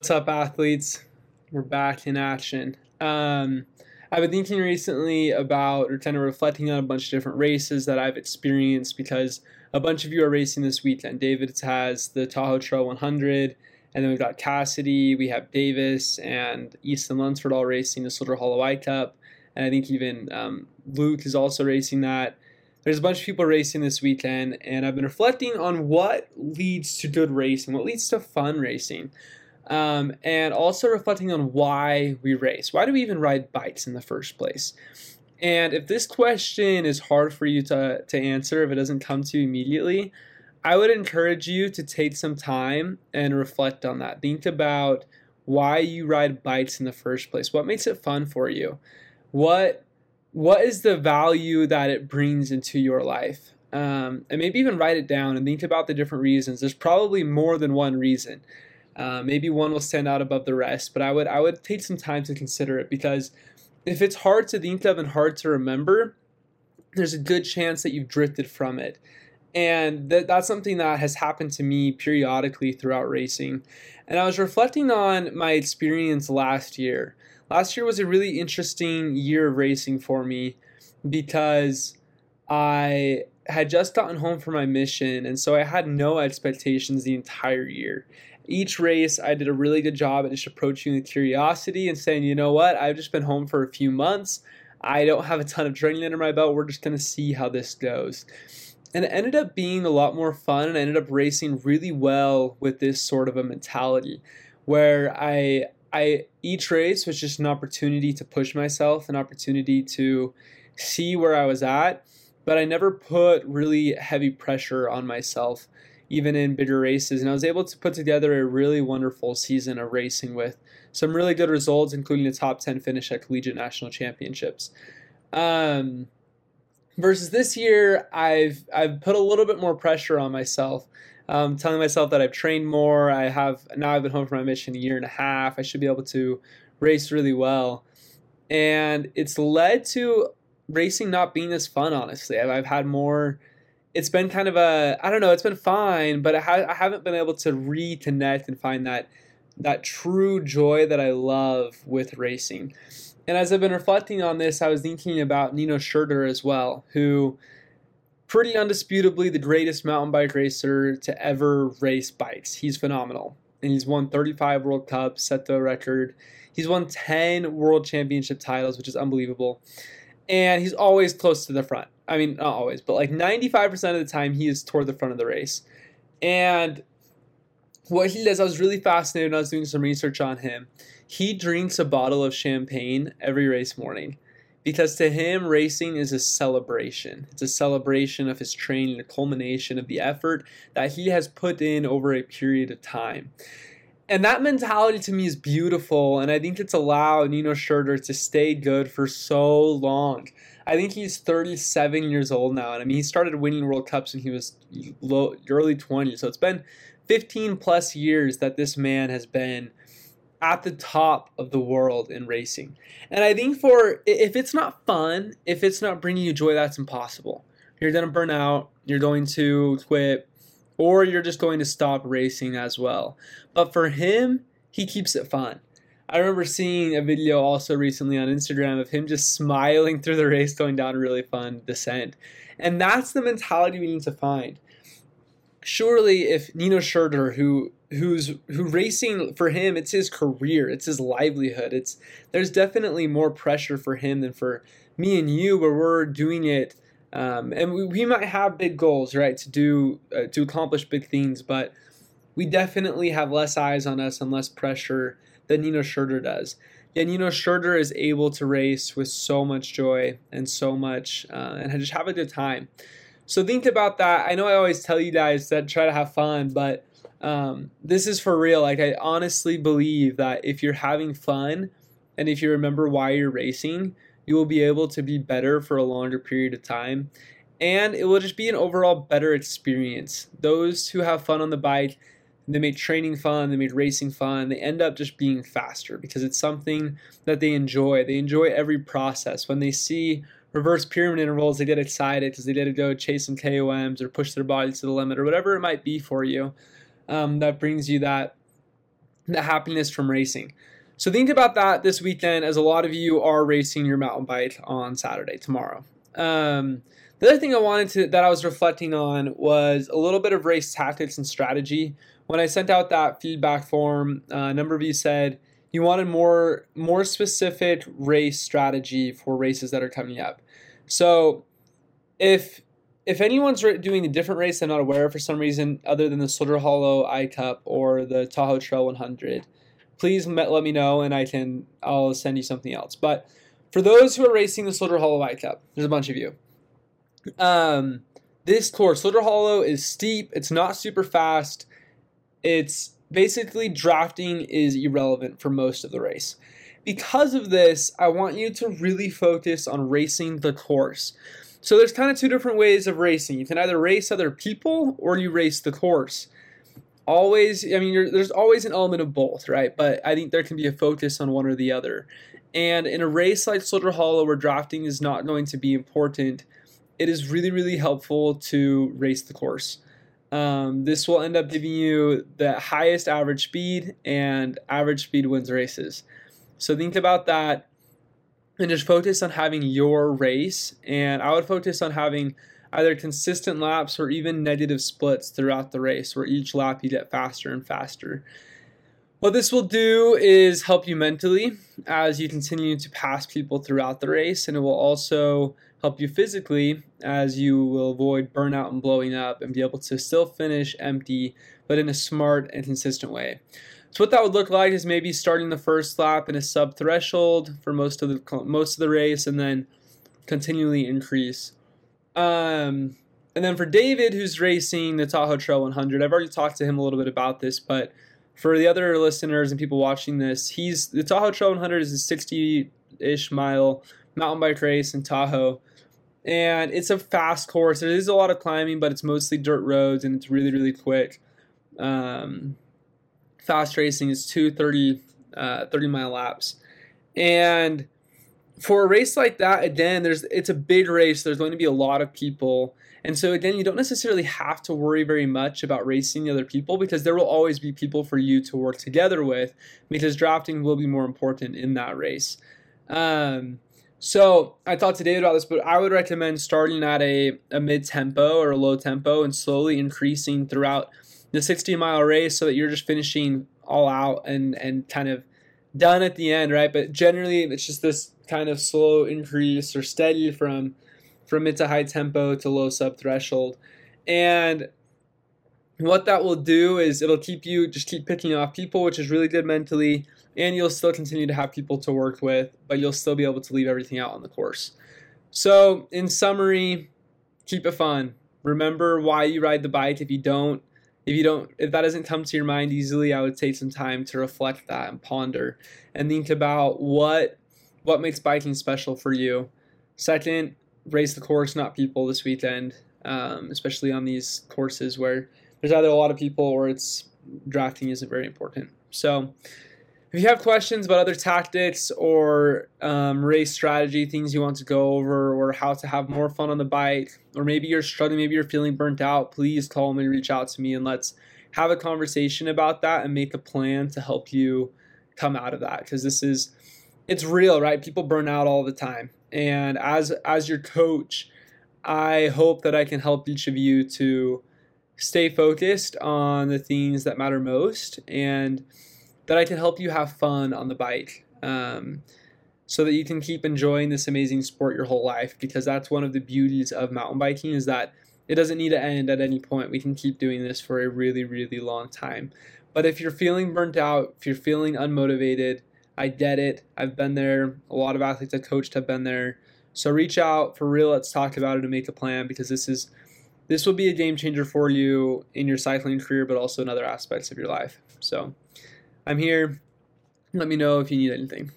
What's up, athletes? We're back in action. Um, I've been thinking recently about or kind of reflecting on a bunch of different races that I've experienced because a bunch of you are racing this weekend. David has the Tahoe Trail 100, and then we've got Cassidy, we have Davis, and Easton Lunsford all racing the Soldier Hollow I Cup, and I think even um, Luke is also racing that. There's a bunch of people racing this weekend, and I've been reflecting on what leads to good racing, what leads to fun racing um, and also reflecting on why we race. Why do we even ride bikes in the first place? And if this question is hard for you to, to answer, if it doesn't come to you immediately, I would encourage you to take some time and reflect on that. Think about why you ride bikes in the first place. What makes it fun for you? What what is the value that it brings into your life? Um, and maybe even write it down and think about the different reasons. There's probably more than one reason. Uh, maybe one will stand out above the rest, but I would I would take some time to consider it because if it's hard to think of and hard to remember, there's a good chance that you've drifted from it. And that, that's something that has happened to me periodically throughout racing. And I was reflecting on my experience last year. Last year was a really interesting year of racing for me because I had just gotten home from my mission, and so I had no expectations the entire year each race, I did a really good job at just approaching the curiosity and saying, you know what, I've just been home for a few months. I don't have a ton of training under my belt. We're just going to see how this goes. And it ended up being a lot more fun, and I ended up racing really well with this sort of a mentality where I I each race was just an opportunity to push myself, an opportunity to see where I was at, but I never put really heavy pressure on myself even in bigger races. And I was able to put together a really wonderful season of racing with some really good results, including a top 10 finish at Collegiate National Championships. Um, versus this year, I've, I've put a little bit more pressure on myself. Um, telling myself that I've trained more. I have now I've been home from my mission a year and a half. I should be able to race really well, and it's led to racing not being as fun. Honestly, I've, I've had more it's been kind of a I don't know. It's been fine, but I, ha- I haven't been able to reconnect and find that that true joy that I love with racing. And as I've been reflecting on this, I was thinking about Nino Schurter as well, who pretty undisputably the greatest mountain bike racer to ever race bikes. He's phenomenal. And he's won 35 World Cups, set the record. He's won 10 World Championship titles, which is unbelievable. And he's always close to the front. I mean, not always, but like 95% of the time, he is toward the front of the race. And what he does, I was really fascinated when I was doing some research on him. He drinks a bottle of champagne every race morning because to him, racing is a celebration. It's a celebration of his training, a culmination of the effort that he has put in over a period of time. And that mentality to me is beautiful, and I think it's allowed Nino Schurter to stay good for so long. I think he's 37 years old now, and I mean he started winning World Cups when he was low, early 20s. So it's been 15 plus years that this man has been at the top of the world in racing. And I think for if it's not fun, if it's not bringing you joy, that's impossible. You're going to burn out, you're going to quit, or you're just going to stop racing as well. But for him, he keeps it fun. I remember seeing a video also recently on Instagram of him just smiling through the race, going down a really fun descent. And that's the mentality we need to find. Surely, if Nino Schurter, who who's who racing for him, it's his career, it's his livelihood. It's there's definitely more pressure for him than for me and you, where we're doing it. Um, and we, we might have big goals, right, to do uh, to accomplish big things, but we definitely have less eyes on us and less pressure than Nino Schurter does. And Nino Schurter is able to race with so much joy and so much, uh, and just have a good time. So think about that. I know I always tell you guys that try to have fun, but um, this is for real. Like I honestly believe that if you're having fun, and if you remember why you're racing, you will be able to be better for a longer period of time. And it will just be an overall better experience. Those who have fun on the bike, they made training fun, they made racing fun. They end up just being faster because it's something that they enjoy. They enjoy every process. When they see reverse pyramid intervals, they get excited because they get to go chase some KOMs or push their bodies to the limit or whatever it might be for you. Um, that brings you that the happiness from racing. So think about that this weekend, as a lot of you are racing your mountain bike on Saturday tomorrow. Um, the other thing I wanted to that I was reflecting on was a little bit of race tactics and strategy. When I sent out that feedback form, uh, a number of you said you wanted more more specific race strategy for races that are coming up. So if if anyone's doing a different race I'm not aware of for some reason other than the Soldier Hollow I Cup or the Tahoe Trail 100, please let me know and I can I'll send you something else. But for those who are racing the Soldier Hollow I Cup, there's a bunch of you. Um, this course, Soldier Hollow, is steep. It's not super fast. It's basically drafting is irrelevant for most of the race. Because of this, I want you to really focus on racing the course. So there's kind of two different ways of racing. You can either race other people or you race the course always i mean there's always an element of both right? But i think there can be a focus on one or the other. And in a race like soldier hollow where drafting is not going to be important it is really really helpful to race the course. Um, this will end up giving you the highest average speed and average speed wins races. So think about that and just focus on having your race. And i would focus on having either consistent laps or even negative splits throughout the race, where each lap you get faster and faster. What this will do is help you mentally as you continue to pass people throughout the race, and it will also help you physically as you will avoid burnout and blowing up and be able to still finish empty, but in a smart and consistent way. So what that would look like is maybe starting the first lap in a sub threshold for most of the most of the race, and then continually increase um, and then for David, who's racing the Tahoe Trail 100, I've already talked to him a little bit about this, but for the other listeners and people watching this, he's the Tahoe Trail 100 is a 60-ish mile mountain bike race in Tahoe, and it's a fast course. There is a lot of climbing, but it's mostly dirt roads, and it's really really quick. Um, fast racing is two 30, uh, 30 mile laps, and for a race like that, again, there's it's a big race. There's going to be a lot of people. And so again, you don't necessarily have to worry very much about racing the other people because there will always be people for you to work together with because drafting will be more important in that race. Um, so I thought to David about this, but I would recommend starting at a, a mid tempo or a low tempo and slowly increasing throughout the 60 mile race so that you're just finishing all out and, and kind of done at the end, right? But generally, it's just this kind of slow increase or steady from from mid to high tempo to low sub threshold. And what that will do is it'll keep you just keep picking off people, which is really good mentally, and you'll still continue to have people to work with, but you'll still be able to leave everything out on the course. So, in summary, keep it fun. Remember why you ride the bike. If you don't, if you don't if that doesn't come to your mind easily i would take some time to reflect that and ponder and think about what what makes biking special for you second race the course not people this weekend um, especially on these courses where there's either a lot of people or it's drafting isn't very important so if you have questions about other tactics or um, race strategy, things you want to go over, or how to have more fun on the bike, or maybe you're struggling, maybe you're feeling burnt out, please call me, reach out to me, and let's have a conversation about that and make a plan to help you come out of that. Because this is, it's real, right? People burn out all the time, and as as your coach, I hope that I can help each of you to stay focused on the things that matter most and that I can help you have fun on the bike. Um, so that you can keep enjoying this amazing sport your whole life because that's one of the beauties of mountain biking is that it doesn't need to end at any point. We can keep doing this for a really, really long time. But if you're feeling burnt out, if you're feeling unmotivated, I get it. I've been there. A lot of athletes I've coached have been there. So reach out for real. Let's talk about it and make a plan because this is this will be a game changer for you in your cycling career, but also in other aspects of your life. So I'm here. Let me know if you need anything.